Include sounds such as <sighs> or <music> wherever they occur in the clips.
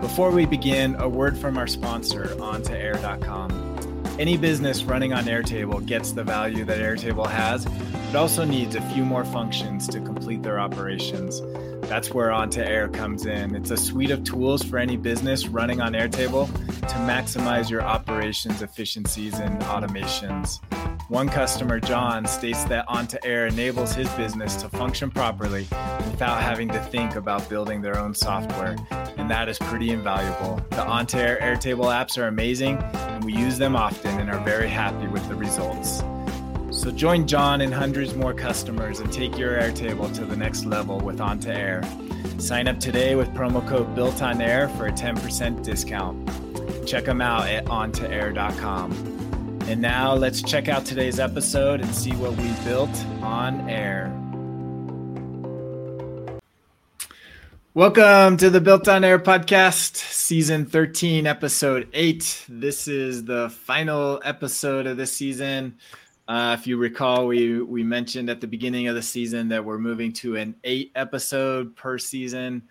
Before we begin, a word from our sponsor, OnToAir.com. Any business running on Airtable gets the value that Airtable has, but also needs a few more functions to complete their operations. That's where Onto Air comes in. It's a suite of tools for any business running on Airtable to maximize your operations efficiencies and automations. One customer, John, states that Onto Air enables his business to function properly without having to think about building their own software, and that is pretty invaluable. The Onto Air Airtable apps are amazing, and we use them often and are very happy with the results. So join John and hundreds more customers and take your Airtable to the next level with Onto Air. Sign up today with promo code Built on Air for a 10% discount. Check them out at ontoair.com. And now let's check out today's episode and see what we built on air. Welcome to the Built on Air podcast, season 13, episode 8. This is the final episode of this season. Uh, if you recall, we we mentioned at the beginning of the season that we're moving to an eight episode per season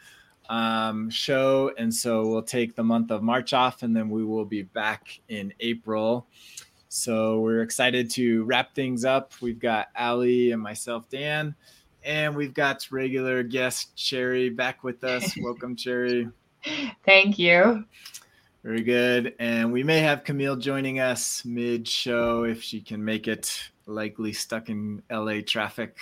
um, show, and so we'll take the month of March off, and then we will be back in April. So we're excited to wrap things up. We've got Ali and myself, Dan, and we've got regular guest Cherry back with us. <laughs> Welcome, Cherry. Thank you. Very good. And we may have Camille joining us mid show if she can make it, likely stuck in LA traffic.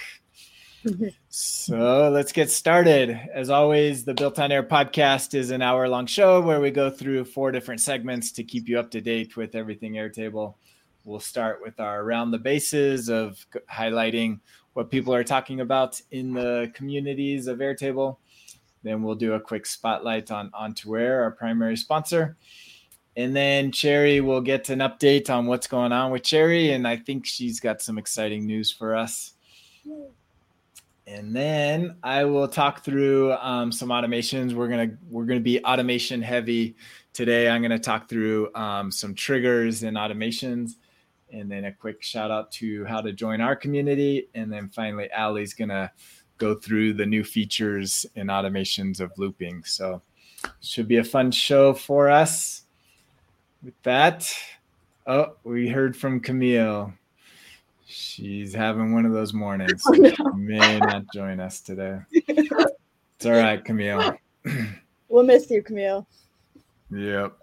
<laughs> so let's get started. As always, the Built on Air podcast is an hour long show where we go through four different segments to keep you up to date with everything Airtable. We'll start with our around the bases of highlighting what people are talking about in the communities of Airtable. Then we'll do a quick spotlight on Onto our primary sponsor. And then Cherry will get an update on what's going on with Cherry. And I think she's got some exciting news for us. And then I will talk through um, some automations. We're gonna we're gonna be automation heavy today. I'm gonna talk through um, some triggers and automations and then a quick shout out to how to join our community. And then finally, Ali's going to go through the new features and automations of looping. So, should be a fun show for us. With that, oh, we heard from Camille. She's having one of those mornings. <laughs> So she may not join us today. It's all right, Camille. <clears throat> We'll miss you, Camille. Yep.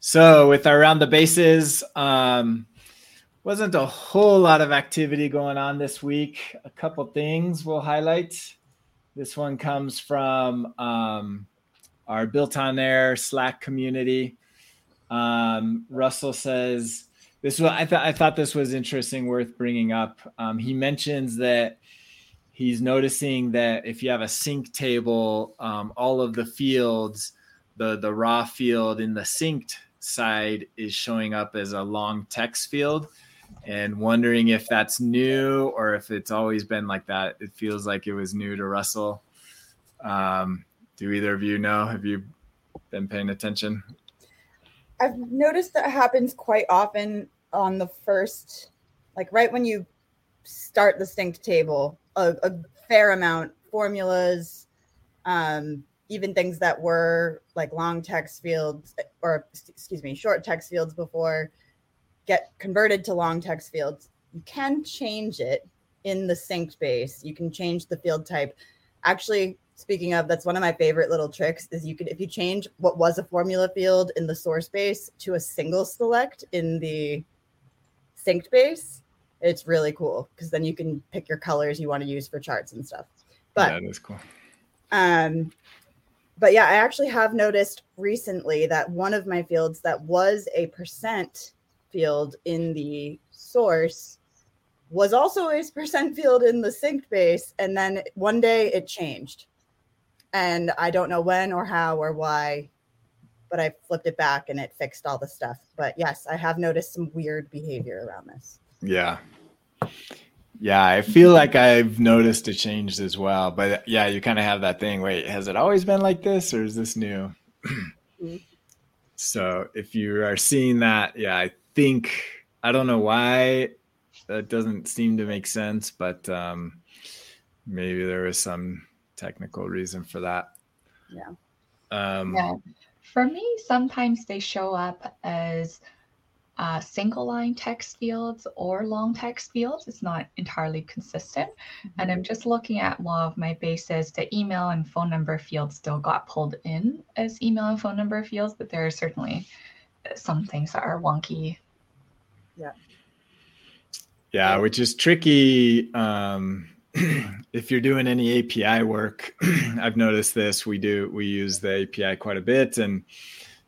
So with our round the bases, um, wasn't a whole lot of activity going on this week. A couple things we'll highlight. This one comes from um, our Built on Air Slack community. Um, Russell says this was I thought I thought this was interesting, worth bringing up. Um, he mentions that he's noticing that if you have a sync table, um, all of the fields, the the raw field in the synced side is showing up as a long text field and wondering if that's new or if it's always been like that. It feels like it was new to Russell. Um, do either of you know? Have you been paying attention? I've noticed that happens quite often on the first, like right when you start the synced table, a, a fair amount formulas, um, even things that were like long text fields or excuse me, short text fields before get converted to long text fields. You can change it in the synced base. You can change the field type. Actually, speaking of, that's one of my favorite little tricks is you could if you change what was a formula field in the source base to a single select in the synced base, it's really cool because then you can pick your colors you want to use for charts and stuff. But that is cool. Um, but yeah, I actually have noticed recently that one of my fields that was a percent field in the source was also a percent <laughs> field in the synced base. And then one day it changed. And I don't know when or how or why, but I flipped it back and it fixed all the stuff. But yes, I have noticed some weird behavior around this. Yeah. Yeah, I feel like I've noticed a change as well. But yeah, you kind of have that thing. Wait, has it always been like this or is this new? mm-hmm. <clears throat> So if you are seeing that, yeah, I think I don't know why that doesn't seem to make sense, but um, maybe there was some technical reason for that. Yeah. Um, yeah. For me, sometimes they show up as uh, single line text fields or long text fields. It's not entirely consistent. Mm-hmm. And I'm just looking at one of my bases. The email and phone number fields still got pulled in as email and phone number fields, but there are certainly some things that are wonky. Yeah. Yeah, which is tricky. Um, <clears throat> if you're doing any API work, <clears throat> I've noticed this. We do we use the API quite a bit, and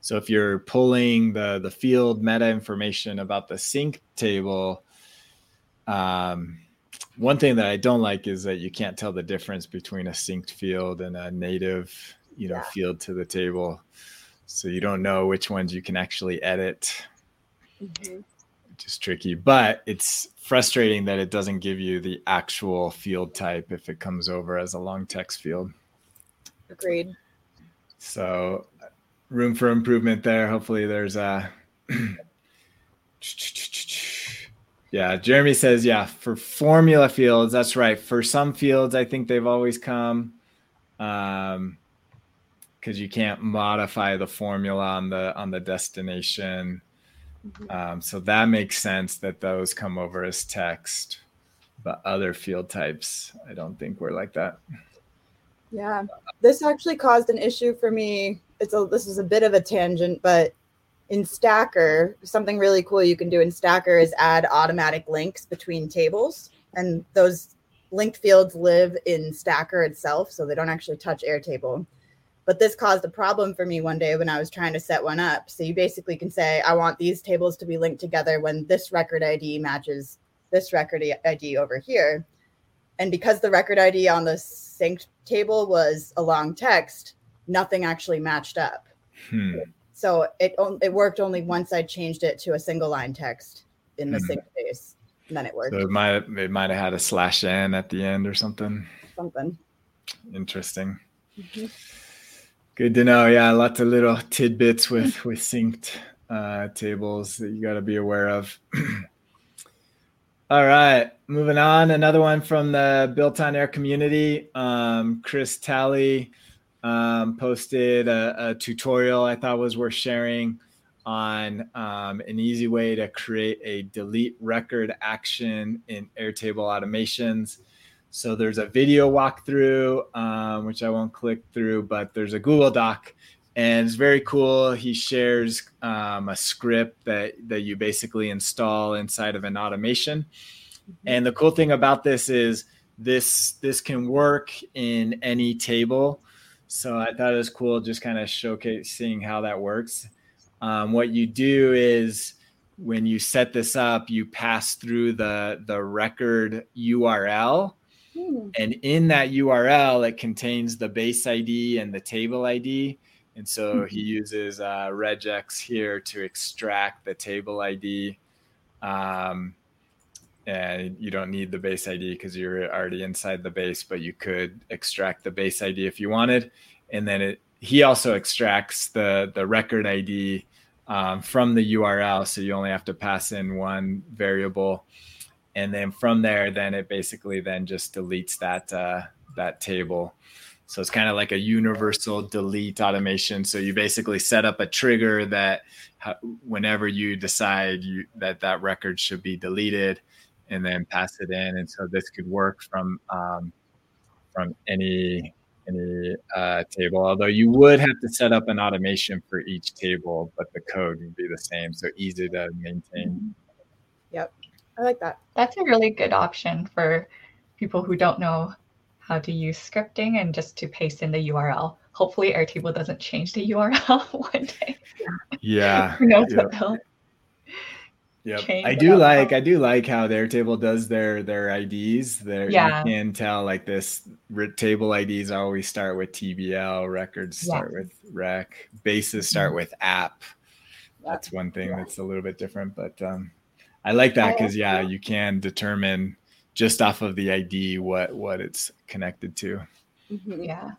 so if you're pulling the the field meta information about the sync table, um, one thing that I don't like is that you can't tell the difference between a synced field and a native, you know, yeah. field to the table. So you don't know which ones you can actually edit. Mm-hmm which is tricky. But it's frustrating that it doesn't give you the actual field type if it comes over as a long text field. Agreed. So, room for improvement there. Hopefully, there's a. <clears throat> yeah, Jeremy says, yeah, for formula fields, that's right. For some fields, I think they've always come. Um, because you can't modify the formula on the on the destination Mm-hmm. Um, so that makes sense that those come over as text, but other field types, I don't think we're like that. Yeah, this actually caused an issue for me. It's a this is a bit of a tangent, but in Stacker, something really cool you can do in Stacker is add automatic links between tables, and those linked fields live in Stacker itself, so they don't actually touch Airtable. But this caused a problem for me one day when I was trying to set one up. So you basically can say, I want these tables to be linked together when this record ID matches this record ID over here. And because the record ID on the synced table was a long text, nothing actually matched up. Hmm. So it it worked only once I changed it to a single line text in the hmm. synced base, and then it worked. So it might it might have had a slash n at the end or something. Something. Interesting. Mm-hmm. Good to know. Yeah, lots of little tidbits with with synced uh, tables that you got to be aware of. <clears throat> All right, moving on. Another one from the Built on Air community. Um, Chris Talley um, posted a, a, tutorial I thought was worth sharing on um, an easy way to create a delete record action in Airtable automations. So there's a video walkthrough, um, which I won't click through, but there's a Google Doc, and it's very cool. He shares um, a script that that you basically install inside of an automation. Mm-hmm. And the cool thing about this is this this can work in any table. So I thought it was cool, just kind of showcasing how that works. Um, what you do is when you set this up, you pass through the the record URL Hmm. And in that URL, it contains the base ID and the table ID. And so mm-hmm. he uses uh, regex here to extract the table ID. Um, and you don't need the base ID because you're already inside the base, but you could extract the base ID if you wanted. And then it, he also extracts the, the record ID um, from the URL. So you only have to pass in one variable and then from there then it basically then just deletes that uh, that table. So it's kind of like a universal delete automation. So you basically set up a trigger that whenever you decide you that that record should be deleted and then pass it in. And so this could work from um, from any any uh, table although you would have to set up an automation for each table but the code would be the same. So easy to maintain. Yep I like that. That's a really good option for people who don't know how to use scripting and just to paste in the URL. Hopefully, Airtable doesn't change the URL <laughs> one day. Yeah. <laughs> who knows yeah. what they'll. Yep. change I do up. like I do like how Airtable does their their IDs. There Yeah. you can tell like this table IDs always start with TBL, records start with rec, bases start with app. That's one thing Yeah. that's a little bit different, but um I like that because yeah, you can determine just off of the ID what what it's connected to. Mhm. Yeah.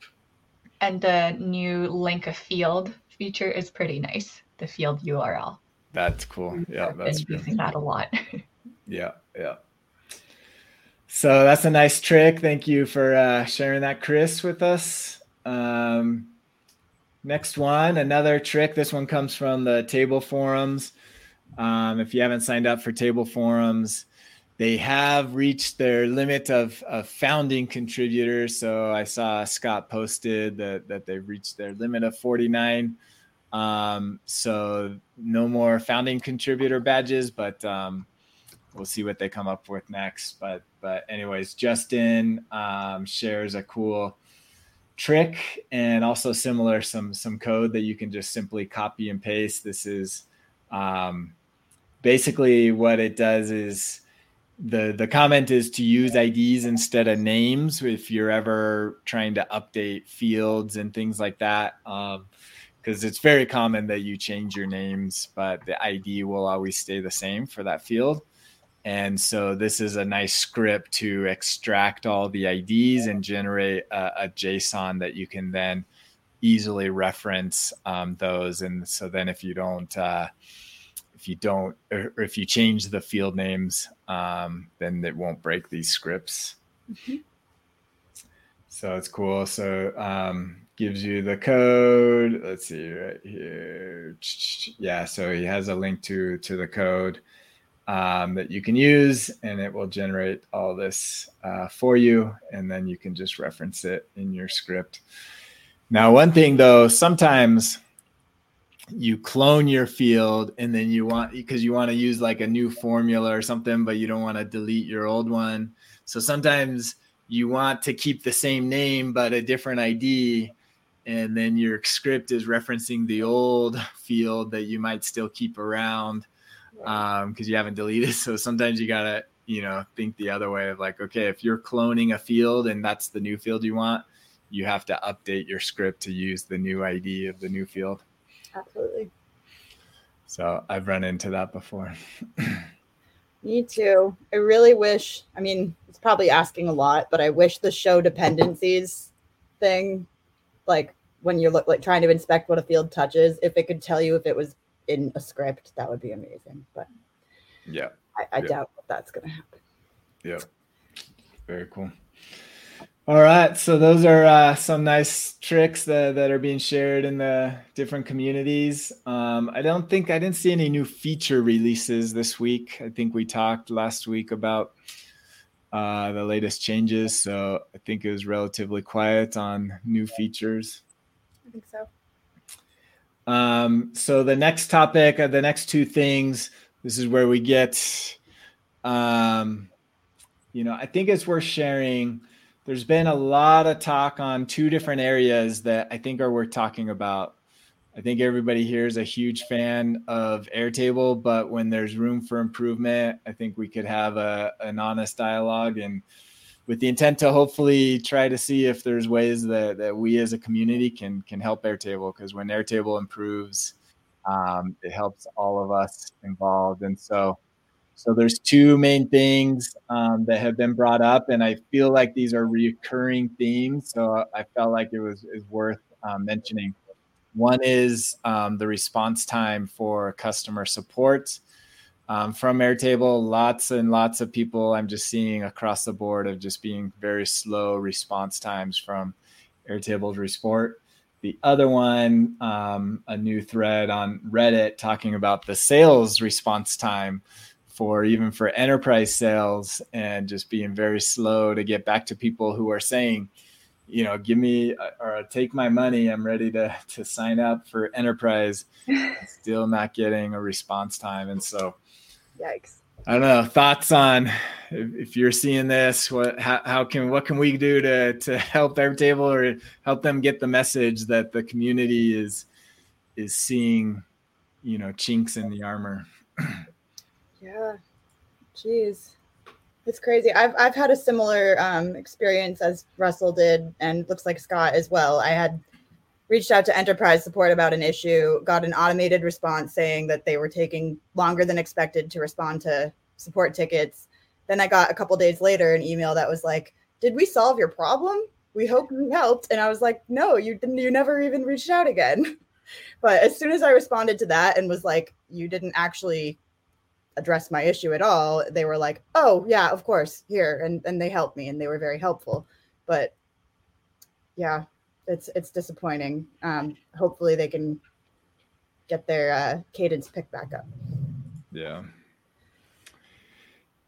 And the new link a field feature is pretty nice. The field URL. That's cool. Yeah, I've that's been good. using that a lot. <laughs> Yeah, yeah. So that's a nice trick. Thank you for uh, sharing that, Chris, with us. Um, next one, another trick. This one comes from the table forums. Um, if you haven't signed up for table forums, they have reached their limit of, of founding contributors. So I saw Scott posted that, that they've reached their limit of 49. Um, so no more founding contributor badges, but um, we'll see what they come up with next. But but anyways, Justin um, shares a cool trick and also similar some some code that you can just simply copy and paste. This is um, basically what it does is the the comment is to use IDs instead of names if you're ever trying to update fields and things like that. Um, because it's very common that you change your names, but the ID will always stay the same for that field. And so this is a nice script to extract all the IDs and generate a, a JSON that you can then easily reference um, those. And so then if you don't, uh, if you don't, or if you change the field names, um, then it won't break these scripts. So it's cool. So um, gives you the code. Let's see right here. Yeah, so he has a link to to the code um, that you can use, and it will generate all this uh, for you, and then you can just reference it in your script. Now, one thing though, sometimes you clone your field and then you want because you want to use like a new formula or something but you don't want to delete your old one. So sometimes you want to keep the same name but a different id and then your script is referencing the old field that you might still keep around um because you haven't deleted. <laughs> So sometimes you gotta you know think the other way of like okay if you're cloning a field and that's the new field you want you have to update your script to use the new id of the new field Absolutely. so I've run into that before. <laughs> Me too. I really wish, I mean, it's probably asking a lot, but I wish the show dependencies thing, like when you're look, like trying to inspect what a field touches, if it could tell you if it was in a script, that would be amazing. But Yeah, I, I Yeah. doubt that that's going to happen. yeah, very cool. All right, so those are uh, some nice tricks that, that are being shared in the different communities. Um, I don't think I didn't see any new feature releases this week. I think we talked last week about uh, the latest changes, so I think it was relatively quiet on new features. I think so. Um, so the next topic, uh, the next two things, this is where we get, um, you know, I think it's worth sharing. There's been a lot of talk on two different areas that I think are worth talking about. I think everybody here is a huge fan of Airtable, but when there's room for improvement, I think we could have a, an honest dialogue and with the intent to hopefully try to see if there's ways that, that we as a community can can help Airtable because when Airtable improves, um, it helps all of us involved. And so, so there's two main things um, that have been brought up, and I feel like these are recurring themes. So I felt like it was is worth um, mentioning. One is um, the response time for customer support um, from Airtable. Lots and lots of people I'm just seeing across the board of just being very slow response times from Airtable's report. The other one, um, a new thread on Reddit talking about the sales response time for even for enterprise sales and just being very slow to get back to people who are saying, you know, give me uh, or take my money. I'm ready to <laughs> to sign up for enterprise. <laughs> Still not getting a response time, and so Yikes. I don't know thoughts on if, if you're seeing this. What how, how can what can we do to to help Airtable or help them get the message that the community is is seeing, you know, chinks in the armor. <clears throat> Yeah. Jeez. It's crazy. I've I've had a similar um, experience as Russell did, and looks like Scott as well. I had reached out to enterprise support about an issue, got an automated response saying that they were taking longer than expected to respond to support tickets. Then I got a couple days later an email that was like, "Did we solve your problem? We hope we helped." And I was like, "No, you didn't. You never even reached out again." <laughs> But as soon as I responded to that and was like, "You didn't actually address my issue at all they were like oh yeah of course here and and they helped me and they were very helpful. But yeah it's it's disappointing. Um hopefully they can get their uh cadence picked back up. Yeah.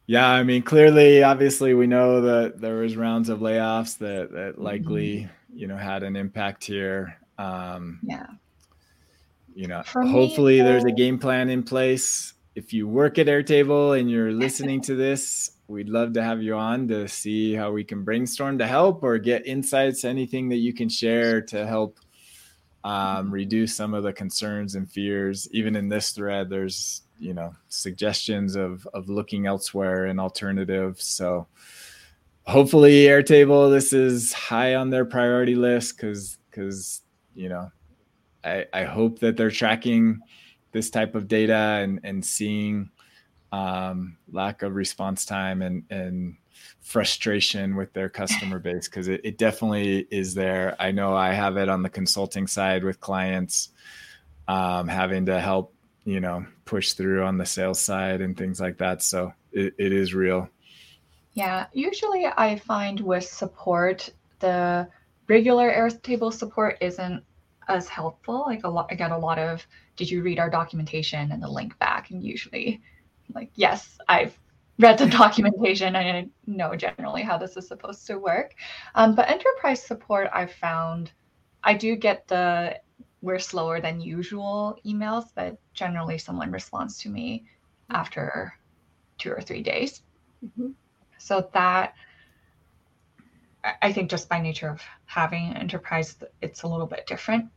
Yeah i mean clearly obviously we know that there was rounds of layoffs that that likely mm-hmm. you know had an impact here. Um yeah. you know For hopefully me, there's a game plan in place if you work at Airtable and you're <laughs> listening to this, we'd love to have you on to see how we can brainstorm to help or get insights, anything that you can share to help um, reduce some of the concerns and fears. Even in this thread, there's you know suggestions of of looking elsewhere and alternatives. So hopefully, Airtable, this is high on their priority list because because you know I I hope that they're tracking this type of data and and seeing um, lack of response time and and frustration with their customer base because it, it definitely is there. I know I have it on the consulting side with clients um, having to help you know push through on the sales side and things like that. So it, it is real. Yeah, usually I find with support the regular Airtable support isn't as helpful. Like a lot, I get a lot of, did you read our documentation and the link back? And usually, like, yes, I've read the <laughs> documentation and I know generally how this is supposed to work. Um, but enterprise support, I found, I do get the we're slower than usual emails, but generally someone responds to me after two or three days. Mm-hmm. So that I think just by nature of having enterprise, it's a little bit different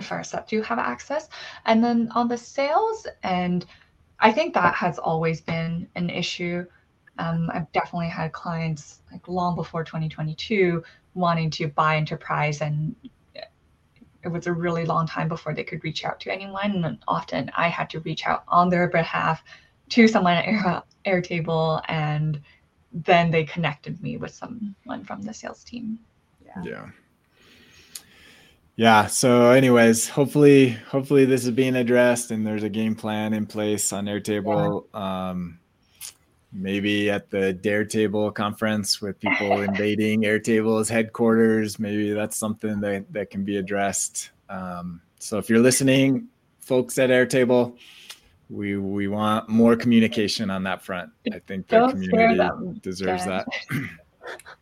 for us that do have access. And then on the sales and I think that has always been an issue. Um, I've definitely had clients like long before 2022 wanting to buy enterprise and it was a really long time before they could reach out to anyone. And often I had to reach out on their behalf to someone at Air, Airtable and then they connected me with someone from the sales team. Yeah. Yeah. Yeah. So, anyways, hopefully, hopefully this is being addressed and there's a game plan in place on Airtable. Yeah. Um, maybe at the Dare Table conference with people <laughs> invading Airtable's headquarters. Maybe that's something that, that can be addressed. Um, so if you're listening, folks at Airtable, we we want more communication on that front. I think the community deserves that. <laughs> <clears throat>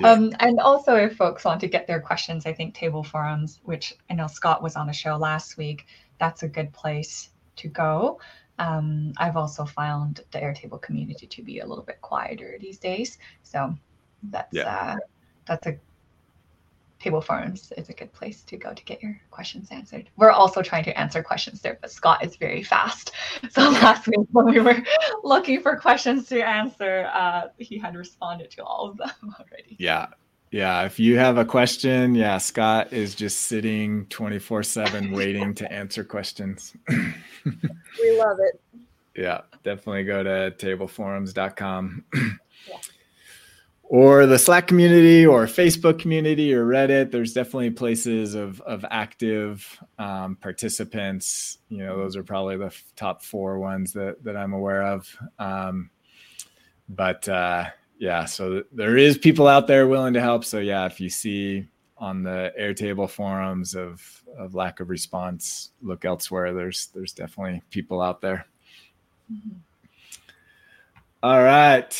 yeah. um, and also, if folks want to get their questions, I think table forums, which I know Scott was on the show last week, that's a good place to go. Um, I've also found the Airtable community to be a little bit quieter these days, so that's yeah. uh, that's a Table Forums is a good place to go to get your questions answered. We're also trying to answer questions there, but Scott is very fast. <laughs> So last week when we were looking for questions to answer, uh, he had responded to all of them <laughs> already. Yeah. Yeah. If you have a question, yeah, Scott is just sitting 24 7 <laughs> waiting to answer questions. <laughs> we love it. Yeah. Definitely go to tableforums.com. yeah <clears throat> or the Slack community or Facebook community or Reddit. There's definitely places of of active um, participants. You know, those are probably the f- top four ones that that I'm aware of. Um, but uh, yeah, so there is people out there willing to help. So yeah, if you see on the Airtable forums of of lack of response, look elsewhere. There's there's definitely people out there. Mm-hmm. All right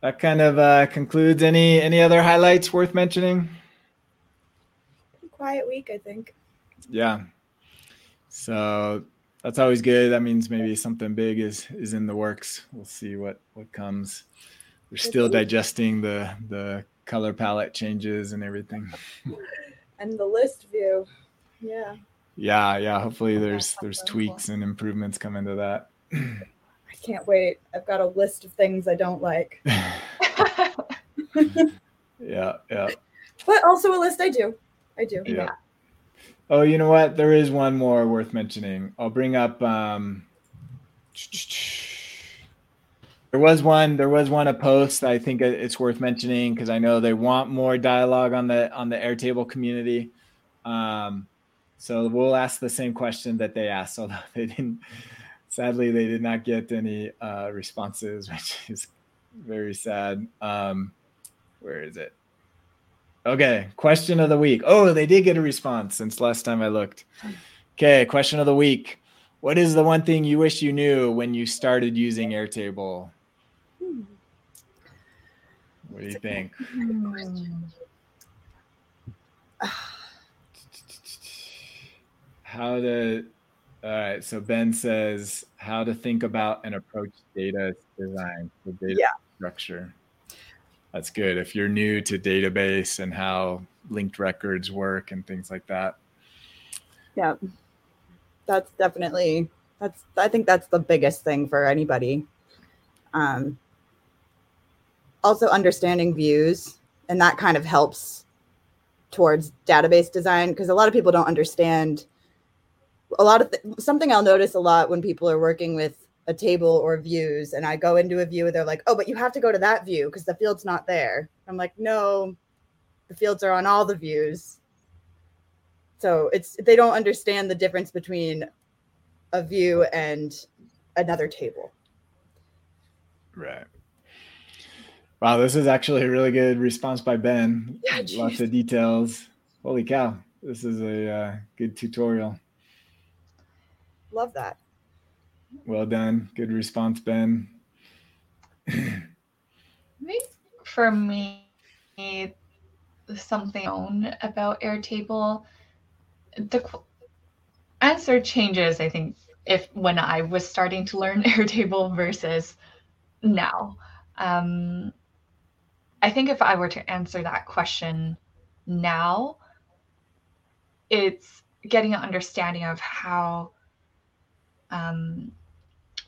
that kind of uh, concludes. Any any other highlights worth mentioning? Quiet week, I think. Yeah. So that's always good. That means maybe something big is is in the works. We'll see what what comes. We're still digesting the the color palette changes and everything. <laughs> and the list view. Yeah. Yeah, yeah. Hopefully there's there's tweaks and improvements coming to that. <clears throat> I can't wait. I've got a list of things I don't like. <laughs> yeah, yeah. But also a list I do. I do. Yeah. Oh, you know what? There is one more worth mentioning. I'll bring up um there was one there was one a post i think it's worth mentioning because i know they want more dialogue on the on the airtable community um, so we'll ask the same question that they asked <laughs> although they didn't sadly they did not get any uh, responses <laughs> which is very sad. Um, where is it? Okay question of the week. Oh they did get a response since last time i looked. Okay question of the week. What is the one thing you wish you knew when you started using airtable? What do you think? <sighs> How to, all right. So Ben says how to think about and approach data design, the data yeah. structure. That's good. If you're new to database and how linked records work and things like that. Yeah. That's definitely that's I think that's the biggest thing for anybody. Um, also understanding views and that kind of helps towards database design because a lot of people don't understand a lot of th- something i'll notice a lot when people are working with a table or views and i go into a view and they're like oh but you have to go to that view because the field's not there i'm like no the fields are on all the views so it's they don't understand the difference between a view and another table right Wow, this is actually a really good response by Ben. Yeah, Lots of details. Holy cow, this is a uh, good tutorial. Love that. Well done. Good response, Ben. For me, something known about Airtable, the answer changes. I think if when I was starting to learn <laughs> Airtable versus now. Um, I think if I were to answer that question now, it's getting an understanding of how um,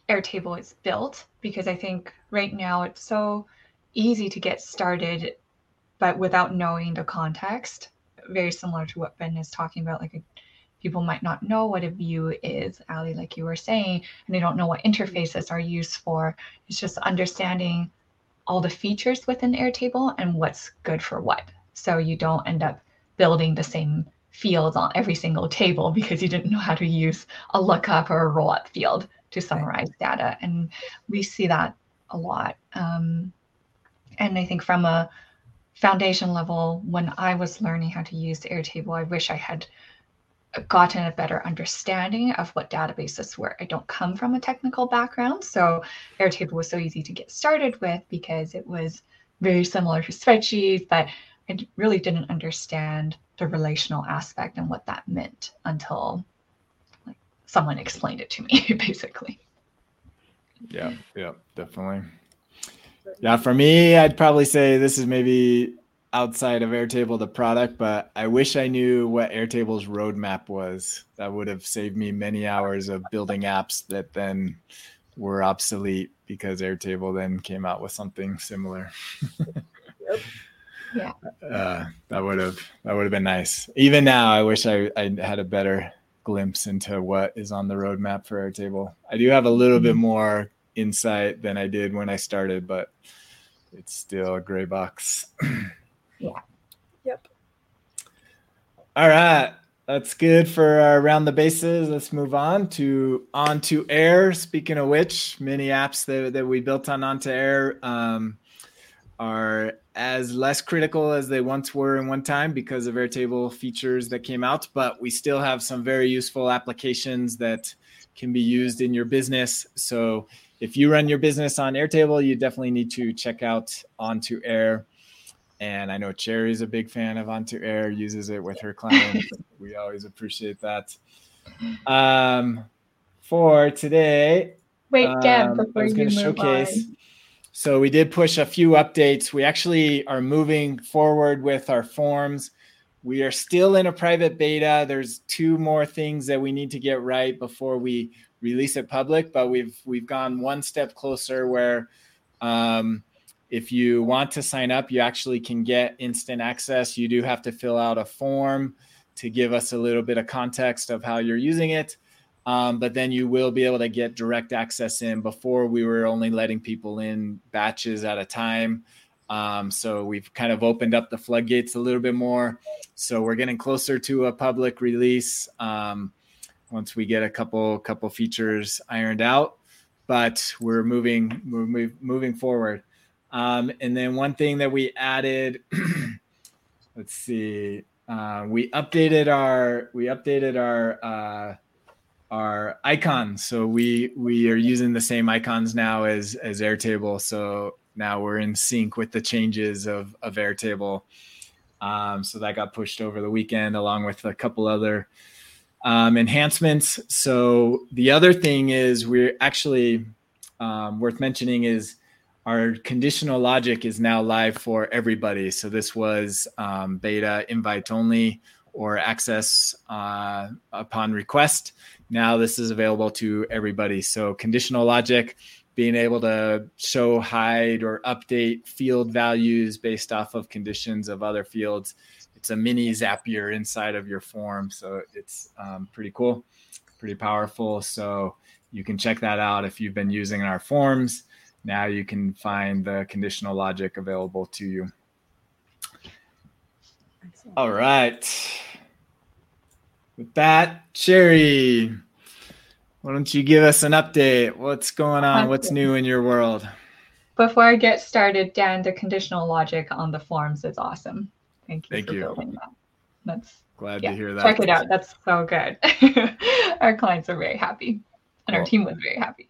Airtable is built because I think right now it's so easy to get started, but without knowing the context. Very similar to what Ben is talking about, like a, people might not know what a view is, Ali, like you were saying, and they don't know what interfaces are used for. It's just understanding all the features within Airtable and what's good for what. So you don't end up building the same fields on every single table because you didn't know how to use a lookup or a rollup field to summarize data. And we see that a lot. Um, and I think from a foundation level, when I was learning how to use Airtable, I wish I had gotten a better understanding of what databases were. I don't come from a technical background, so Airtable was so easy to get started with because it was very similar to spreadsheets, but I really didn't understand the relational aspect and what that meant until like someone explained it to me, <laughs> basically. Yeah, yeah, definitely. Yeah, for me, I'd probably say this is maybe outside of Airtable, the product, but I wish I knew what Airtable's roadmap was. That would have saved me many hours of building apps that then were obsolete because Airtable then came out with something similar. <laughs> yep. Yeah. Uh, that would have that would have been nice. Even now, I wish I, I had a better glimpse into what is on the roadmap for Airtable. I do have a little mm-hmm. bit more insight than I did when I started, but it's still a gray box. Yeah. Yep. All right. That's good for uh, around the bases. Let's move on to onto air. Speaking of which, many apps that, that we built on onto air um, are as less critical as they once were in one time because of Airtable features that came out, but we still have some very useful applications that can be used in your business. So if you run your business on Airtable, you definitely need to check out onto air. And I know Cherry's a big fan of Onto Air, uses it with her clients. <laughs> we always appreciate that. Um, for today, wait, Gab, um, before I was going to showcase. On. So we did push a few updates. We actually are moving forward with our forms. we are still in a private beta. There's two more things that we need to get right before we release it public, but we've we've gone one step closer where um, if you want to sign up, you actually can get instant access. You do have to fill out a form to give us a little bit of context of how you're using it. Um, but then you will be able to get direct access in. Before we were only letting people in batches at a time. Um, so we've kind of opened up the floodgates a little bit more. So we're getting closer to a public release um, once we get a couple couple features ironed out. But we're moving we're moving forward. Um, and then one thing that we added, <clears throat> let's see, uh, we updated our we updated our uh, our icons. So we we are using the same icons now as as Airtable. So now we're in sync with the changes of of Airtable. Um, so that got pushed over the weekend along with a couple other um, enhancements. So the other thing is we're actually um, worth mentioning is our conditional logic is now live for everybody. So this was um, beta invite only or access uh, upon request. Now this is available to everybody. So conditional logic, being able to show, hide, or update field values based off of conditions of other fields. It's a mini Zapier inside of your form. So it's um, pretty cool, pretty powerful. So you can check that out if you've been using our forms now you can find the conditional logic available to you. Excellent. All right. With that, Sherry, why don't you give us an update? What's going on? What's new in your world? Before I get started, Dan, the conditional logic on the forms is awesome. Thank you Thank for you. building that. That's glad yeah, to hear that. Check it out. That's so good. <laughs> our clients are very happy, and cool. our team was very happy.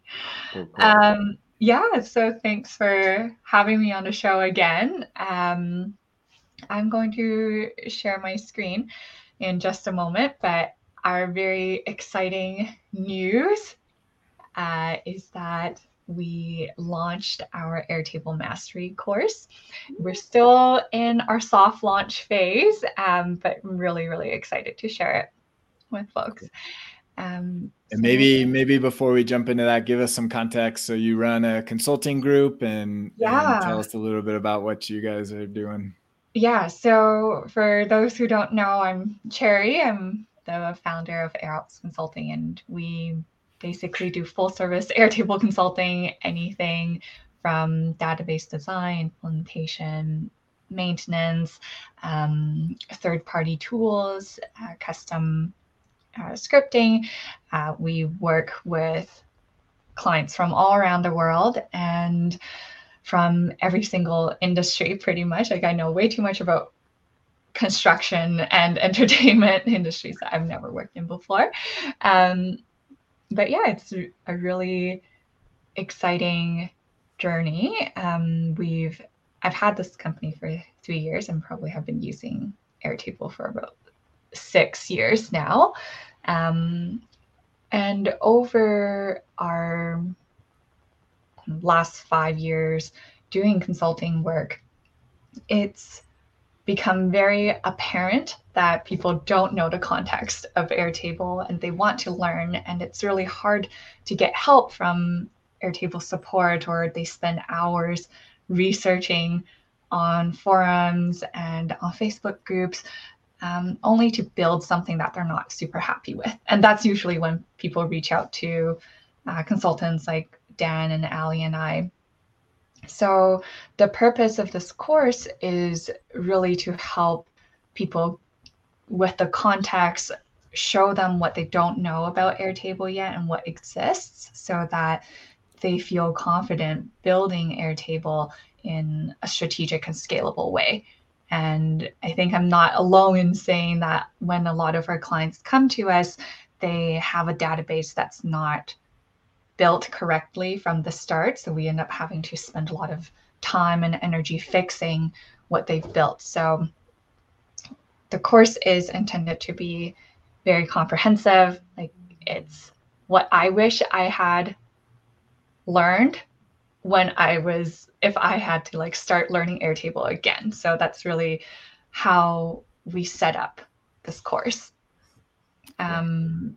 Cool, cool. Um, yeah, so thanks for having me on the show again. Um, I'm going to share my screen in just a moment, but our very exciting news uh, is that we launched our Airtable Mastery course. We're still in our soft launch phase, um, but I'm really, really excited to share it with folks. Um, and maybe maybe before we jump into that, give us some context. So you run a consulting group, and, yeah. and tell us a little bit about what you guys are doing. Yeah. So for those who don't know, I'm Cherry. I'm the founder of AirOps Consulting, and we basically do full service <laughs> Airtable consulting, anything from database design, implementation, maintenance, um, third party tools, uh, custom uh, scripting. Uh, we work with clients from all around the world and from every single industry, pretty much. Like I know way too much about construction and <laughs> entertainment industries that I've never worked in before. Um, but yeah, it's a really exciting journey. Um, we've I've had this company for three years and probably have been using Airtable for about six years now. Um, and over our last five years doing consulting work, it's become very apparent that people don't know the context of Airtable and they want to learn. And it's really hard to get help from Airtable support, or they spend hours researching on forums and on Facebook groups um, only to build something that they're not super happy with. And that's usually when people reach out to uh, consultants like Dan and Ali and I. So, the purpose of this course is really to help people with the context, show them what they don't know about Airtable yet and what exists so that they feel confident building Airtable in a strategic and scalable way. And I think I'm not alone in saying that when a lot of our clients come to us, they have a database that's not built correctly from the start. So we end up having to spend a lot of time and energy fixing what they've built. So the course is intended to be very comprehensive. Like it's what I wish I had learned when I was if I had to like start learning Airtable again. So that's really how we set up this course. Um,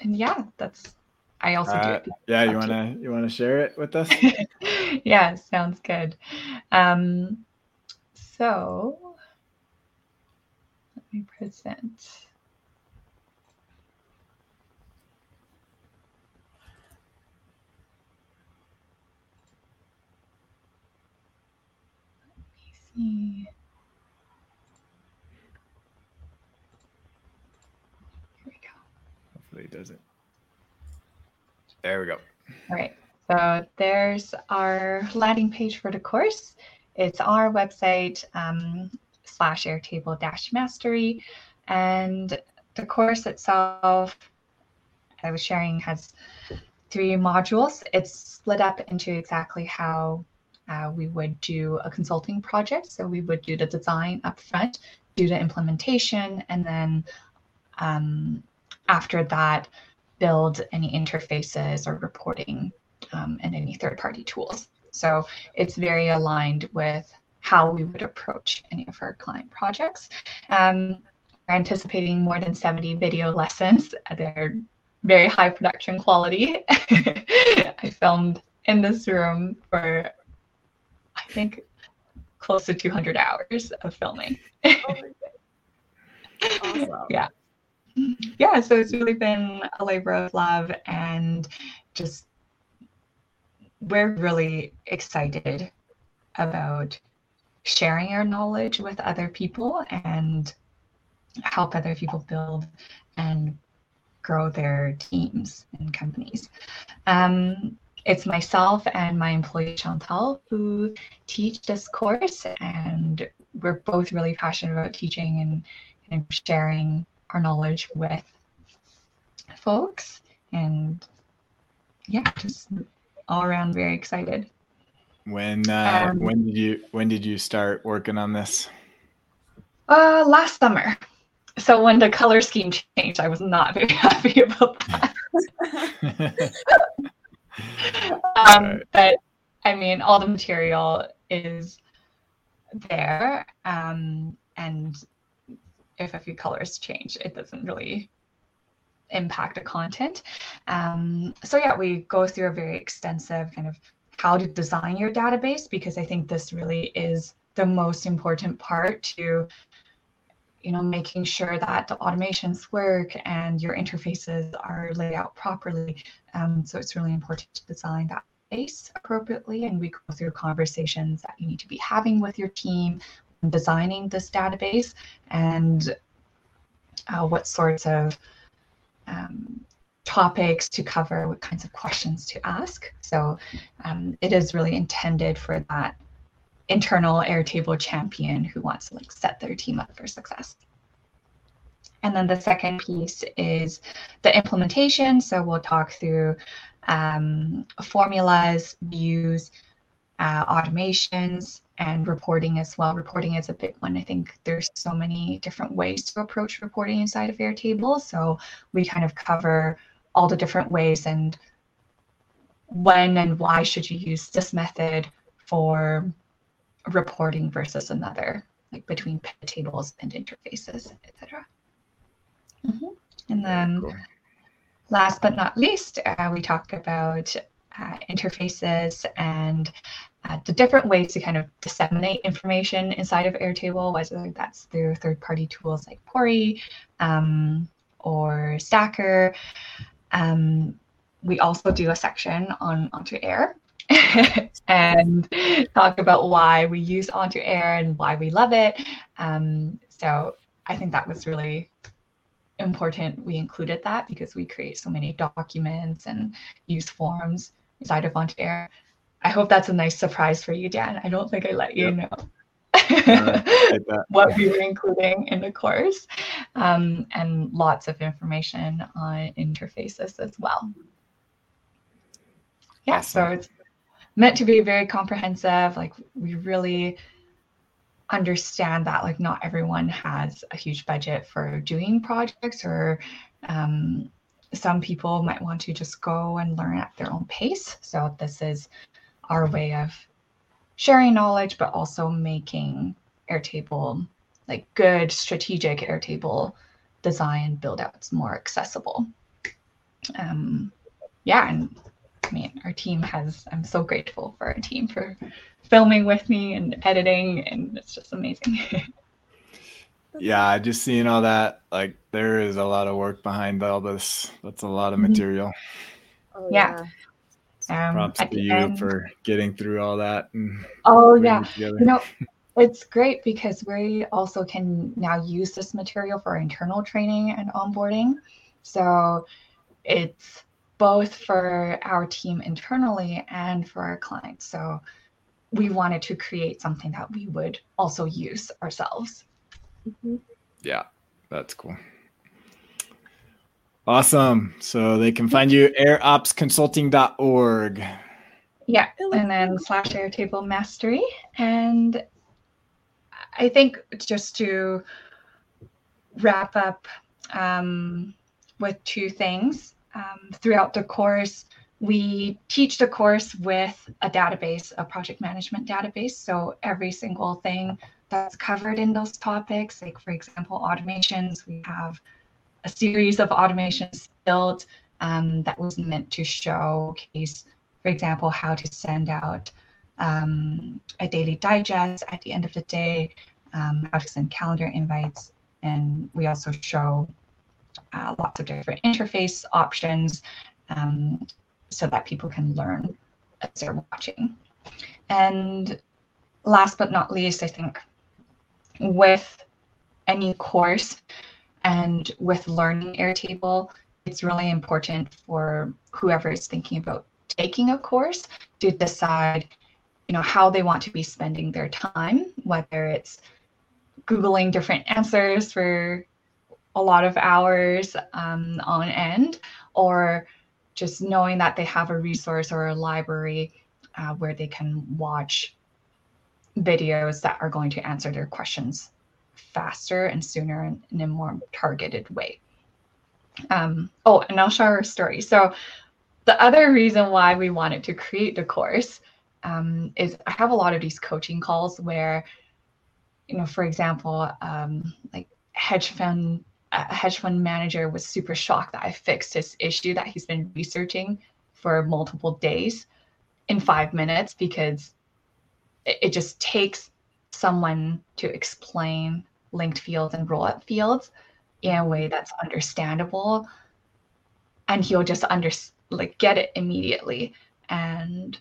and yeah, that's I also uh, do. Yeah, you wanna you wanna share it with us? <laughs> yeah, sounds good. Um, so let me present. Let me see. Hopefully, does it. There we go. All right. So there's our landing page for the course. It's our website um, slash Airtable dash mastery. And the course itself, I was sharing, has three modules. It's split up into exactly how uh, we would do a consulting project. So we would do the design up front, do the implementation, and then um, after that, build any interfaces or reporting um, and any third party tools. So it's very aligned with how we would approach any of our client projects. Um, we're anticipating more than 70 video lessons. They're very high production quality. <laughs> I filmed in this room for, I think, close to 200 hours of filming. <laughs> awesome. Yeah yeah, so it's really been a labor of love and just we're really excited about sharing our knowledge with other people and help other people build and grow their teams and companies. Um, it's myself and my employee Chantal who teach this course, and we're both really passionate about teaching and, and sharing our knowledge with folks. And yeah, just all around very excited. When uh, um, when did you when did you start working on this? Uh, last summer. So when the color scheme changed, I was not very <laughs> happy about that. um, right. But I mean, all the material is there, um, and if a few colors change, it doesn't really impact the content. Um, so yeah, we go through a very extensive kind of how to design your database because I think this really is the most important part to you know making sure that the automations work and your interfaces are laid out properly um, so it's really important to design that appropriately and we go through conversations that you need to be having with your team designing this database and uh, what sorts of um, topics to cover, what kinds of questions to ask. So um, it is really intended for that internal Airtable champion who wants to like set their team up for success. And then the second piece is the implementation. So we'll talk through um, formulas, views, uh, automations, and reporting as well. Reporting is a big one. I think there's so many different ways to approach reporting inside of Airtable. So we kind of cover all the different ways and when and why should you use this method for reporting versus another, like between tables and interfaces, etc. Mm-hmm. And then cool. last but not least, uh, we talk about uh, interfaces and uh, the different ways to kind of disseminate information inside of Airtable, whether that's through third-party tools like Pory um, or Stacker. Um, we also do a section on On2Air <laughs> and talk about why we use On2Air and why we love it. Um, so I think that was really important. We included that because we create so many documents and use forms inside of On2Air. I hope that's a nice surprise for you, Dan. I don't think I let you know. <laughs> what we were including in the course um, and lots of information on interfaces as well. Yeah, so it's meant to be very comprehensive. Like we really understand that like not everyone has a huge budget for doing projects or um, some people might want to just go and learn at their own pace. So this is our way of sharing knowledge, but also making Airtable like good strategic Airtable design build outs more accessible. Um, yeah, and I mean, our team has, I'm so grateful for our team for filming with me and editing, and it's just amazing. <laughs> yeah, just seeing all that, like, there is a lot of work behind all this. That's a lot of mm-hmm. material. Oh, yeah. yeah. Um, Props to you end, for getting through all that. oh, yeah. You know, it's great because we also can now use this material for internal training and onboarding. So it's both for our team internally and for our clients. So we wanted to create something that we would also use ourselves. Mm-hmm. Yeah, that's cool. Awesome. So they can find you airopsconsulting.org. Yeah, and then slash Airtable Mastery. And I think just to wrap up um, with two things um, throughout the course, we teach the course with a database, a project management database. So every single thing that's covered in those topics, like for example, automations, we have a series of automations built um, that was meant to showcase, for example, how to send out um, a daily digest at the end of the day, um, how to send calendar invites, and we also show uh, lots of different interface options um, so that people can learn as they're watching. And last but not least, I think with any course and with learning Airtable, it's really important for whoever is thinking about taking a course to decide you know how they want to be spending their time whether it's googling different answers for a lot of hours um, on end, or just knowing that they have a resource or a library uh, where they can watch videos that are going to answer their questions faster and sooner and in a more targeted way. Um, oh, and I'll share a story. So, the other reason why we wanted to create the course um, is I have a lot of these coaching calls where, you know, for example, um, like hedge fund a hedge fund manager was super shocked that I fixed his issue that he's been researching for multiple days in five minutes because it, it just takes someone to explain linked fields and rollup fields in a way that's understandable and he'll just under like get it immediately and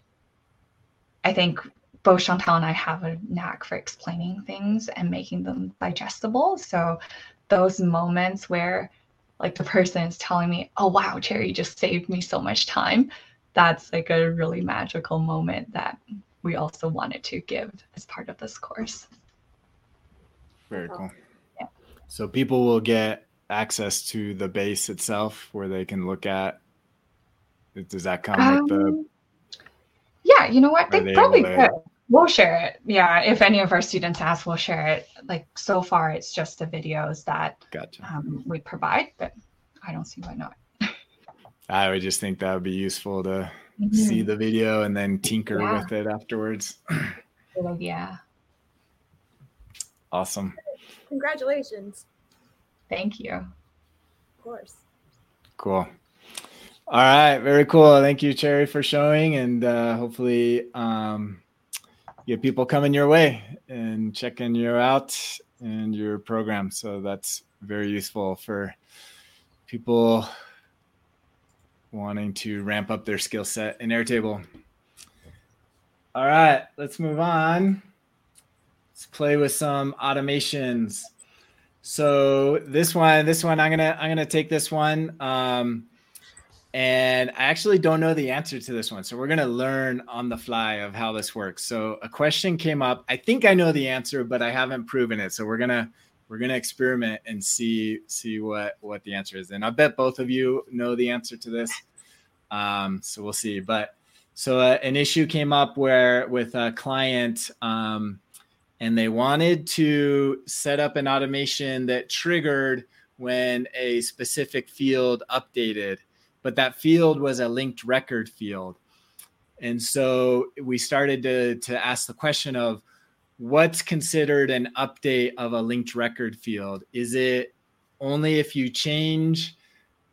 i think both chantal and i have a knack for explaining things and making them digestible so those moments where like the person is telling me, oh, wow, Cherry just saved me so much time. That's like a really magical moment that we also wanted to give as part of this course. Very cool. Yeah. So people will get access to the base itself where they can look at. Does that come um, with the? Um, yeah, you know what? They, they probably could. We'll share it. Yeah, if any of our students ask, we'll share it. Like so far, it's just the videos that gotcha. um, we provide, but I don't see why not. I would just think that would be useful to mm-hmm. see the video and then tinker yeah. with it afterwards. yeah. Awesome. Congratulations. Thank you. Of course. Cool. All right, very cool. Thank you, Cherry, for showing, and uh, hopefully, um, get people coming your way and checking you out and your program. So that's very useful for people wanting to ramp up their skill set in Airtable. All right, let's move on. Let's play with some automations. So this one, this one, I'm gonna I'm gonna take this one. Um, and I actually don't know the answer to this one. So we're going to learn on the fly of how this works. So a question came up. I think I know the answer, but I haven't proven it. So we're going to we're to experiment and see see what what the answer is. And I bet both of you know the answer to this. Um, so we'll see. But so uh, an issue came up where with a client um, and they wanted to set up an automation that triggered when a specific field updated but that field was a linked record field. And so we started to, to ask the question of what's considered an update of a linked record field? Is it only if you change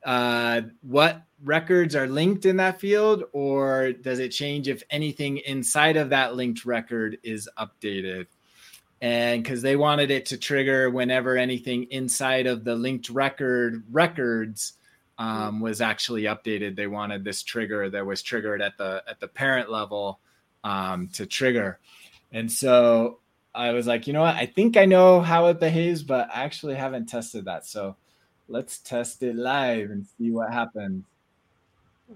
uh, what records are linked in that field, or does it change if anything inside of that linked record is updated? And because they wanted it to trigger whenever anything inside of the linked record records um, was actually updated, they wanted this trigger that was triggered at the at the parent level um, to trigger. And so I was like, you know what? I think I know how it behaves, but I actually haven't tested that. So let's test it live and see what happens.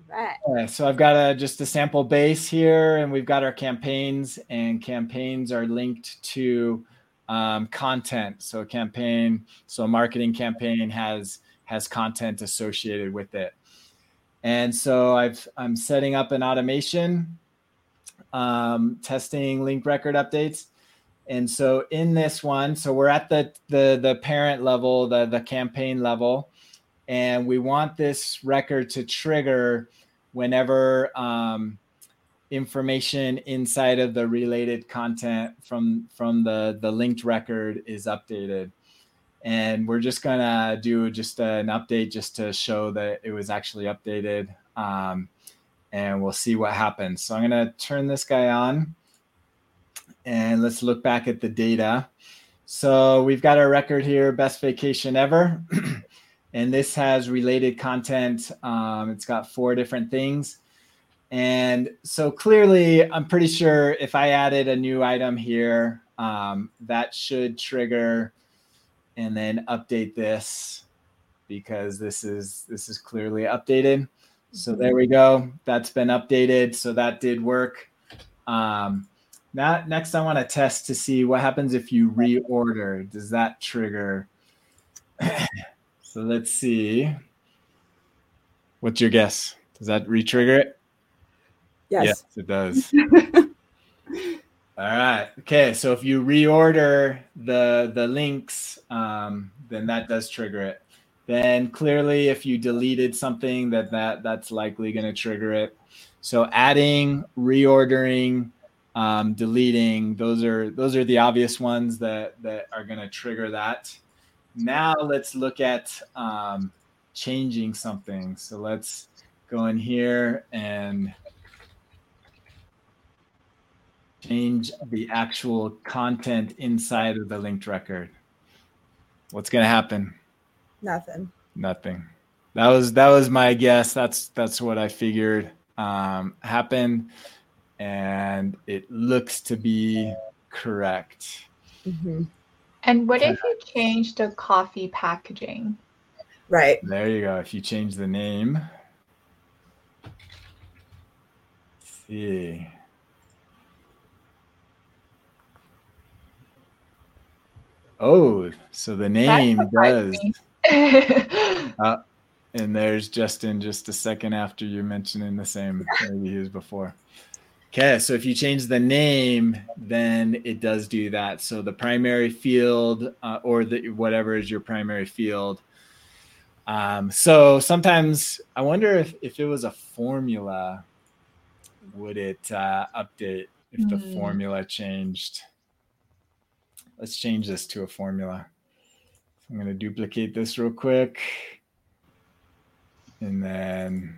Right. So I've got a just a sample base here, and we've got our campaigns, and campaigns are linked to um, content. So a campaign, so a marketing campaign has has content associated with it. And so I've I'm setting up an automation, um, testing link record updates. And so in this one, so we're at the the the parent level, the the campaign level, and we want this record to trigger whenever um, information inside of the related content from from the the linked record is updated and we're just gonna do just an update just to show that it was actually updated um, and we'll see what happens so i'm gonna turn this guy on and let's look back at the data so we've got our record here best vacation ever <clears throat> and this has related content. Um, it's got four different things. And so clearly, I'm pretty sure if I added a new item here, um, that should trigger and then update this because this is this is clearly updated. So there we go. That's been updated. So that did work. Um, now, next, I want to test to see what happens if you reorder. Does that trigger? <clears throat> So let's see. What's your guess? Does that retrigger it? Yes. Yes, it does. All right. Okay. So if you reorder the the links, um, then that does trigger it. Then clearly, if you deleted something, that that that's likely going to trigger it. So adding, reordering, um, deleting, those are those are the obvious ones that that are going to trigger that. Now let's look at um, changing something. So let's go in here and change the actual content inside of the linked record. What's going to happen? Nothing. Nothing. That was that was my guess. That's that's what I figured um, happened, and it looks to be correct. Mm-hmm. And what if you change the coffee packaging? Right. There you go. If you change the name. Let's see. Oh, so the name does. <laughs> uh, and there's Justin just a second after you mentioning the same. Maybe he was before. Okay, so if you change the name, then it does do that. So the primary field uh, or the whatever is your primary field. Um, so sometimes I wonder if, if it was a formula, would it uh, update if mm. the hmm. formula changed? Let's change this to a formula. I'm going to duplicate this real quick. And then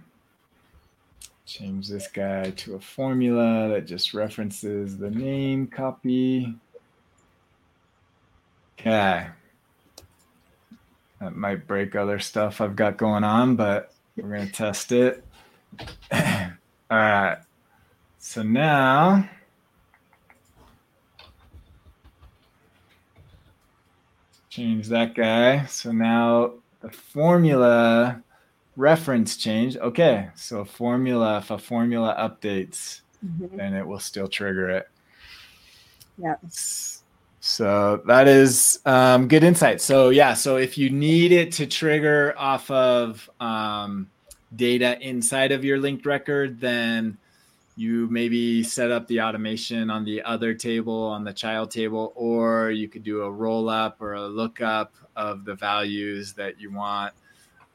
change this guy to a formula that just references the name copy. Okay. That might break other stuff I've got going on, but we're going to test it. <clears throat> All right. So now change that guy. So now the formula reference change. Okay, so formula, if a formula updates, mm-hmm. then it will still trigger it. Yeah. So that is um, good insight. So yeah, so if you need it to trigger off of um, data inside of your linked record, then you maybe set up the automation on the other table on the child table, or you could do a roll up or a lookup of the values that you want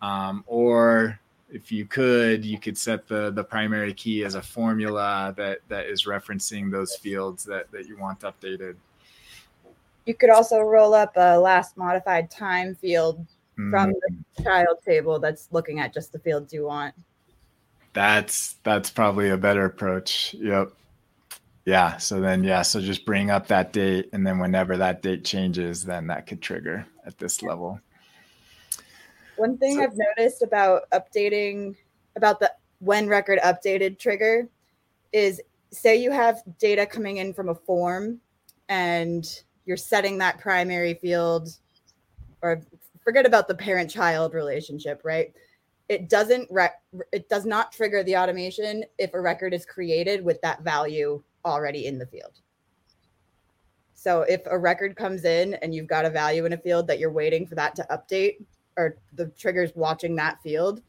um, or if you could, you could set the the primary key as a formula that that is referencing those fields that that you want updated. You could also roll up a last modified time field Mm, from the child table that's looking at just the fields you want. That's that's probably a better approach. Yep. Yeah. So then yeah, so just bring up that date and then whenever that date changes, then that could trigger at this level. One thing So- I've noticed about updating about the when record updated trigger is say you have data coming in from a form and you're setting that primary field or forget about the parent child relationship, right? It doesn't rec- it does not trigger the automation if a record is created with that value already in the field. So if a record comes in and you've got a value in a field that you're waiting for that to update or the trigger's watching that field,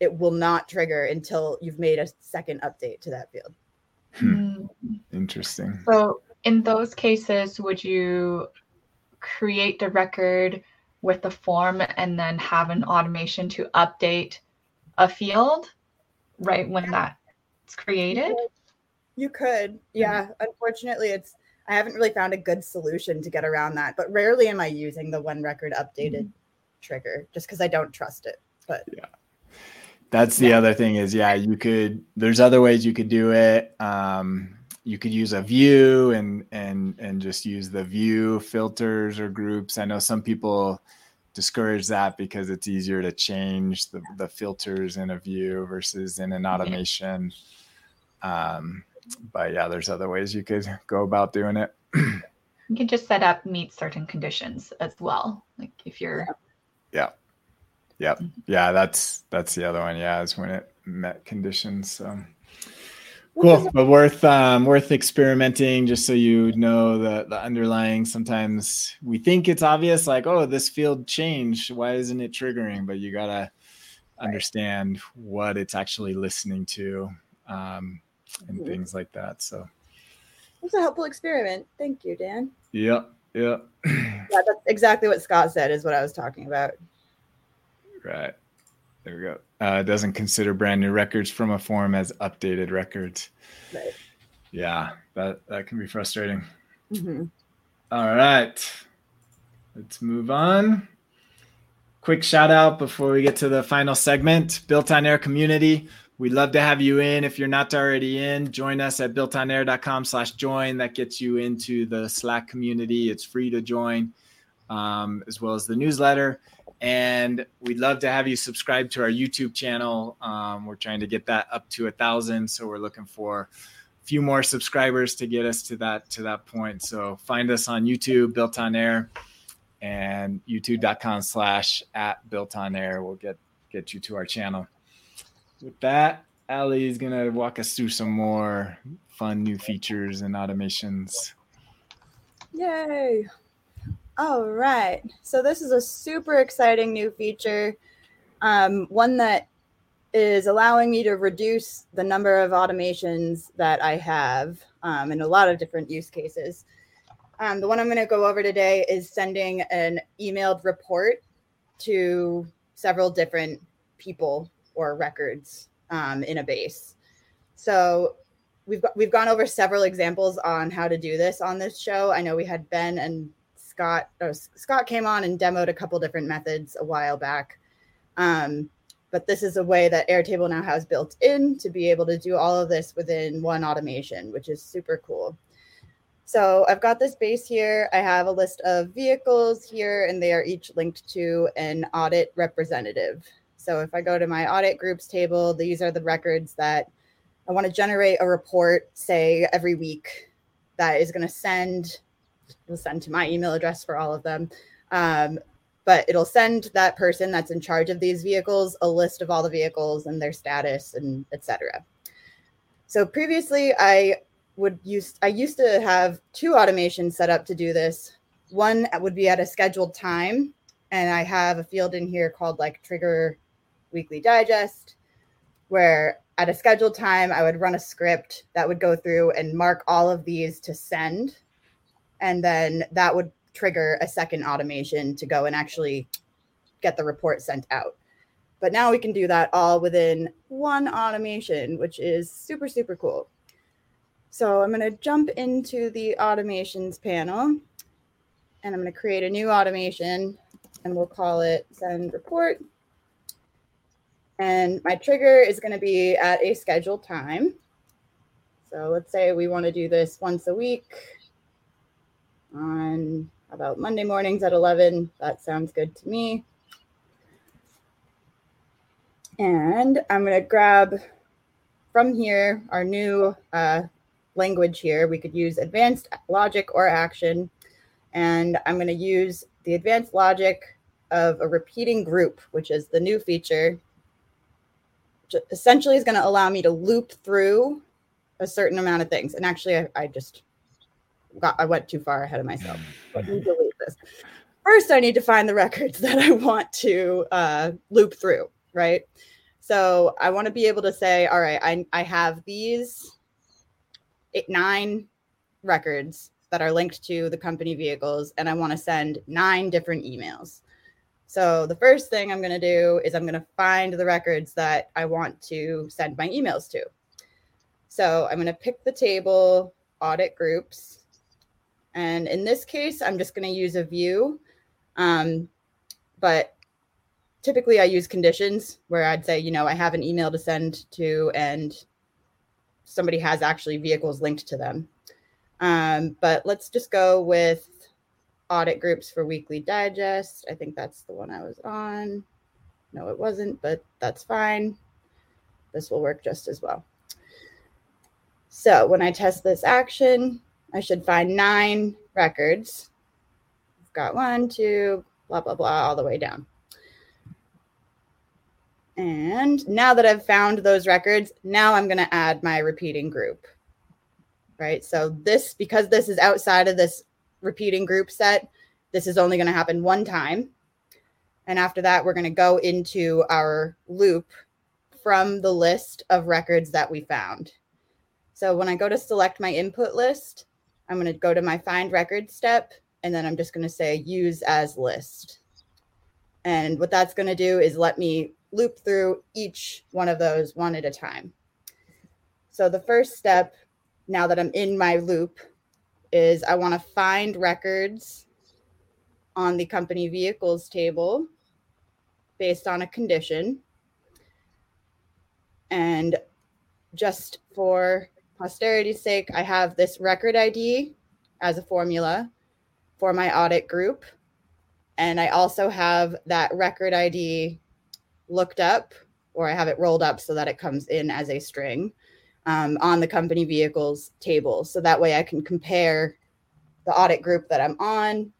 it will not trigger until you've made a second update to that field. Hmm. Mm. Interesting. So in those cases, would you create the record with the form and then have an automation to update a field right when that's created? You could. Yeah. Unfortunately, it's I haven't really found a good solution to get around that, but rarely am I using the one record updated trigger just because I don't trust it. But yeah. That's the other thing is yeah, you could there's other ways you could do it. Um you could use a view and and and just use the view filters or groups. I know some people discourage that because it's easier to change the, the filters in a view versus in an automation. Um, but yeah, there's other ways you could go about doing it. <clears throat> You can just set up meet certain conditions as well. Like if you're Yeah, Yep. Yeah, that's that's the other one. Yeah, is when it met conditions. So Which is cool, but worth um, worth experimenting just so you know the the underlying. Sometimes we think it's obvious, like oh, this field changed. Why isn't it triggering? But you gotta understand what it's actually listening to um, and Mhm. things like that. So it was a helpful experiment. Thank you, Dan. yep, yep, Yeah, that's exactly what Scott said, is what I was talking about. right. There we go. Uh, doesn't consider brand new records from a form as updated records. Right. Yeah, that that can be frustrating. Mhm. All right. Let's move on. Quick shout out before we get to the final segment. Built on Air community. We'd love to have you in. If you're not already in, join us at builtonair.com slash join. That gets you into the Slack community. It's free to join, um, as well as the newsletter. And we'd love to have you subscribe to our YouTube channel. Um, we're trying to get that up to a thousand. So we're looking for a few more subscribers to get us to that to that point. So find us on YouTube, Built on Air, and youtube.com slash at Built on Air We'll get get you to our channel. With that, Ali is gonna walk us through some more fun new features and automations. Yay. All right. So this is a super exciting new feature. Um, one that is allowing me to reduce the number of automations that I have um, in a lot of different use cases. Um, the one I'm going to go over today is sending an emailed report to several different people or records um, in a base. So we've we've gone over several examples on how to do this on this show. I know we had Ben and Scott. Oh, Scott came on and demoed a couple different methods a while back. Um, but this is a way that Airtable now has built in to be able to do all of this within one automation, which is super cool. So I've got this base here. I have a list of vehicles here, and they are each linked to an audit representative. So if I go to my audit groups table, these are the records that I want to generate a report, say every week, that is going to send, it'll send to my email address for all of them. Um, but it'll send that person that's in charge of these vehicles a list of all the vehicles and their status and etc. So previously, I would use I used to have two automations set up to do this. One would be at a scheduled time, and I have a field in here called like trigger weekly digest, where at a scheduled time I would run a script that would go through and mark all of these to send, and then that would trigger a second automation to go and actually get the report sent out. But now we can do that all within one automation, which is super, super cool. So I'm going to jump into the automations panel. and I'm going to create a new automation and we'll call it send report. And my trigger is going to be at a scheduled time. So let's say we want to do this once a week on about Monday mornings at 11. That sounds good to me. And I'm going to grab from here our new uh, language here. We could use advanced logic or action. And I'm going to use the advanced logic of a repeating group, which is the new feature. Which essentially is going to allow me to loop through a certain amount of things. And actually, I, I just got I went too far ahead of myself. Let me delete this. First, I need to find the records <laughs> that I want to uh, loop through, right? So I want to be able to say, all right, I, I have these eight, nine records that are linked to the company vehicles, and I want to send nine different emails. So the first thing I'm going to do is I'm going to find the records that I want to send my emails to. So I'm going to pick the table audit groups. And in this case, I'm just going to use a view. Um, but typically I use conditions where I'd say, you know, I have an email to send to and somebody has actually vehicles linked to them. Um, but let's just go with audit groups for Weekly Digest. I think that's the one I was on. No, it wasn't, but that's fine. This will work just as well. So when I test this action, I should find nine records. I've got one, two, blah, blah, blah, all the way down. And now that I've found those records, now I'm going to add my repeating group. Right. So this, because this is outside of this repeating group set. This is only going to happen one time. And after that, we're going to go into our loop from the list of records that we found. So when I go to select my input list, I'm going to go to my find record step, and then I'm just going to say use as list. And what that's going to do is let me loop through each one of those one at a time. So the first step, now that I'm in my loop, is I want to find records on the company vehicles table based on a condition. And just for posterity's sake, I have this record ID as a formula for my audit group. And I also have that record ID looked up, or I have it rolled up so that it comes in as a string um, on the company vehicles table. So that way I can compare the audit group that I'm on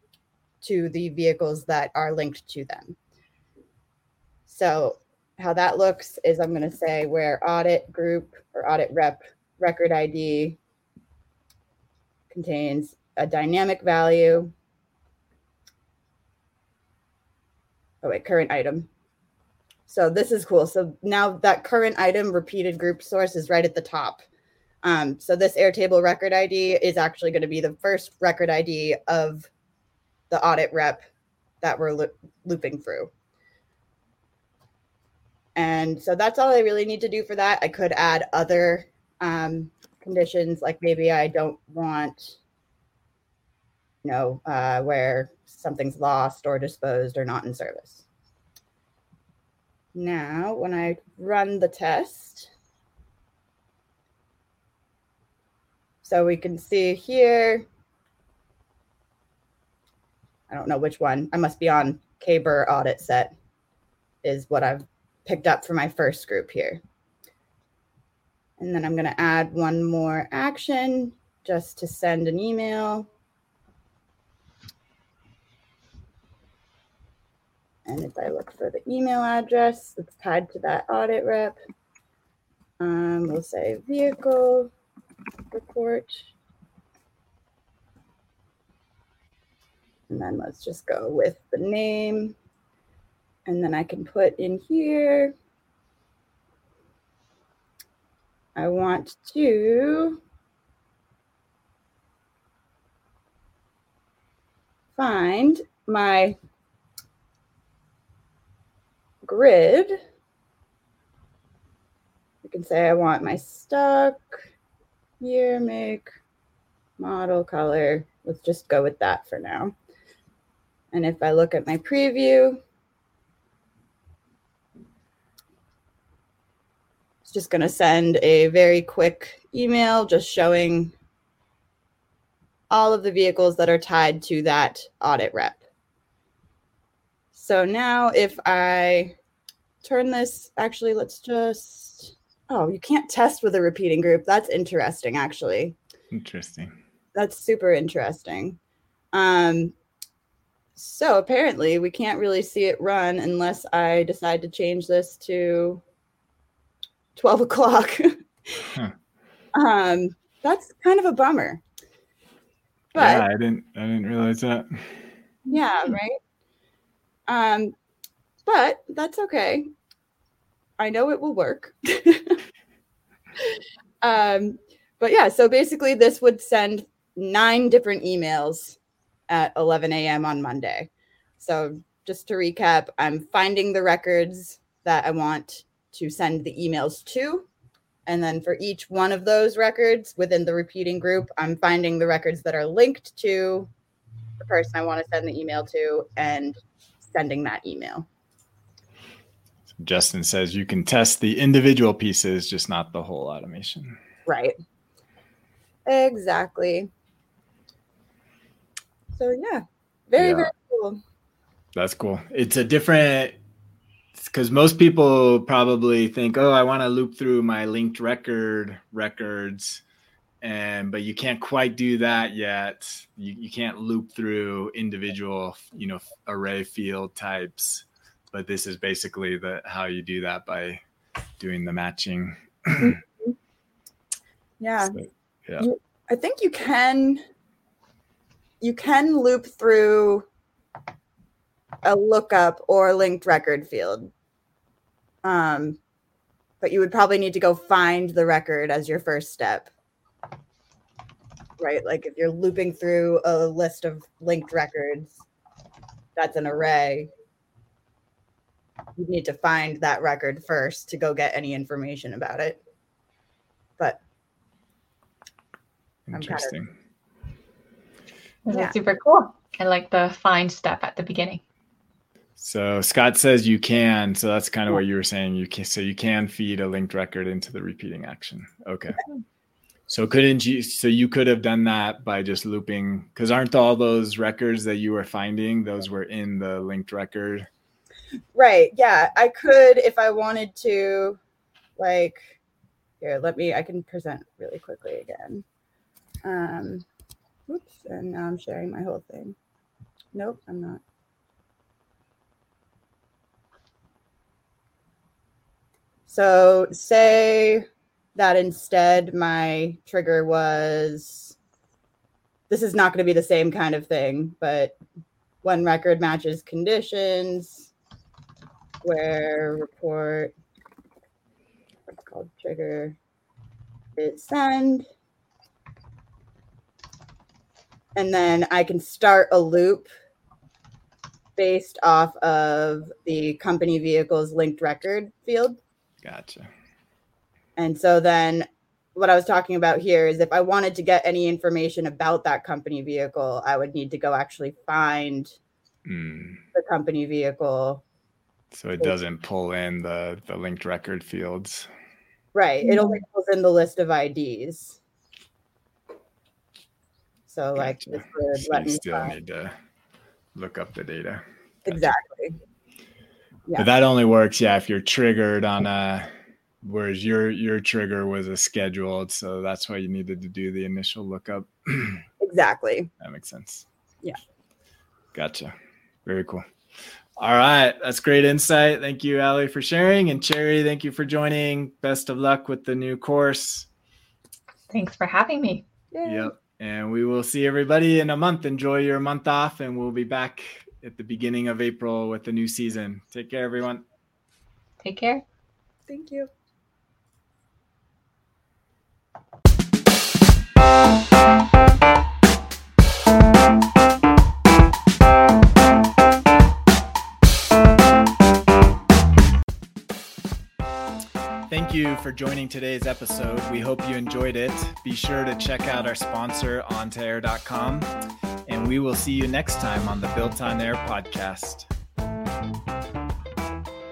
to the vehicles that are linked to them. So how that looks is I'm going to say where audit group or audit rep record ID contains a dynamic value. Oh wait, current item. So this is cool. So now that current item repeated group source is right at the top. Um, so this Airtable record ID is actually going to be the first record ID of the audit rep that we're lo- looping through. And so that's all I really need to do for that. I could add other um, conditions, like maybe I don't want, you know, uh, where something's lost or disposed or not in service. Now, when I run the test, so we can see here, I don't know which one. I must be on KBER audit set is what I've picked up for my first group here. And then I'm going to add one more action just to send an email. And if I look for the email address that's tied to that audit rep, um, we'll say vehicle report. And then let's just go with the name. And then I can put in here, I want to find my grid, I can say I want my stock, year, make, model, color. Let's just go with that for now. And if I look at my preview, just going to send a very quick email just showing all of the vehicles that are tied to that audit rep. So now if I turn this, actually, let's just, oh, you can't test with a repeating group. That's interesting, actually. Interesting. That's super interesting. Um, so apparently we can't really see it run unless I decide to change this to 12 o'clock. <laughs> huh. Um, that's kind of a bummer. But yeah, I didn't I didn't realize that. Yeah, right. Um, but that's okay. I know it will work. <laughs> um, but yeah, so basically, this would send nine different emails at 11 a.m. on Monday. So just to recap, I'm finding the records that I want to send the emails to. And then for each one of those records within the repeating group, I'm finding the records that are linked to the person I want to send the email to and sending that email. Justin says you can test the individual pieces, just not the whole automation. Right. Exactly. So yeah, very yeah. very cool. That's cool. It's a different because most people probably think, oh, I want to loop through my linked record records, and but you can't quite do that yet. You, you can't loop through individual, you know, array field types. But this is basically the how you do that by doing the matching. Mm-hmm. yeah. So, yeah. You, I think you can you can loop through a lookup or linked record field. Um, but you would probably need to go find the record as your first step. Right? Like if you're looping through a list of linked records, that's an array. You need to find that record first to go get any information about it. But interesting. Kind of, yeah. super cool. I like the find step at the beginning. So Scott says you can. So that's kind of what you were saying. You can so you can feed a linked record into the repeating action. Okay. So couldn't you? So you could have done that by just looping, because aren't all those records that you were finding those were in the linked record? Right. Yeah, I could if I wanted to. Like, here, let me. I can present really quickly again. Um, oops, and now I'm sharing my whole thing. Nope, I'm not. So say that instead my trigger was this is not going to be the same kind of thing, but when record matches conditions, where report what's called trigger is send. And then I can start a loop based off of the company vehicle's linked record field. Gotcha. And so then what I was talking about here is if I wanted to get any information about that company vehicle, I would need to go actually find mm. the company vehicle. So it doesn't pull in the the linked record fields. Right. It only pulls in the list of IDs. So gotcha. like this would so let you me still find. need to look up the data. Gotcha. Exactly yeah. But that only works, yeah, if you're triggered on a whereas your your trigger was a scheduled, so that's why you needed to do the initial lookup. <clears throat> exactly. That makes sense. Yeah. Gotcha. Very cool. All right. That's great insight. Thank you, Ali, for sharing. And Cherry, thank you for joining. Best of luck with the new course. Thanks for having me. Yay. Yep. And we will see everybody in a month. Enjoy your month off, and we'll be back at the beginning of April with the new season. Take care, everyone. Take care. Thank you. Thank you for joining today's episode. We hope you enjoyed it. Be sure to check out our sponsor, on2air.com we will see you next time on the Built on Air podcast.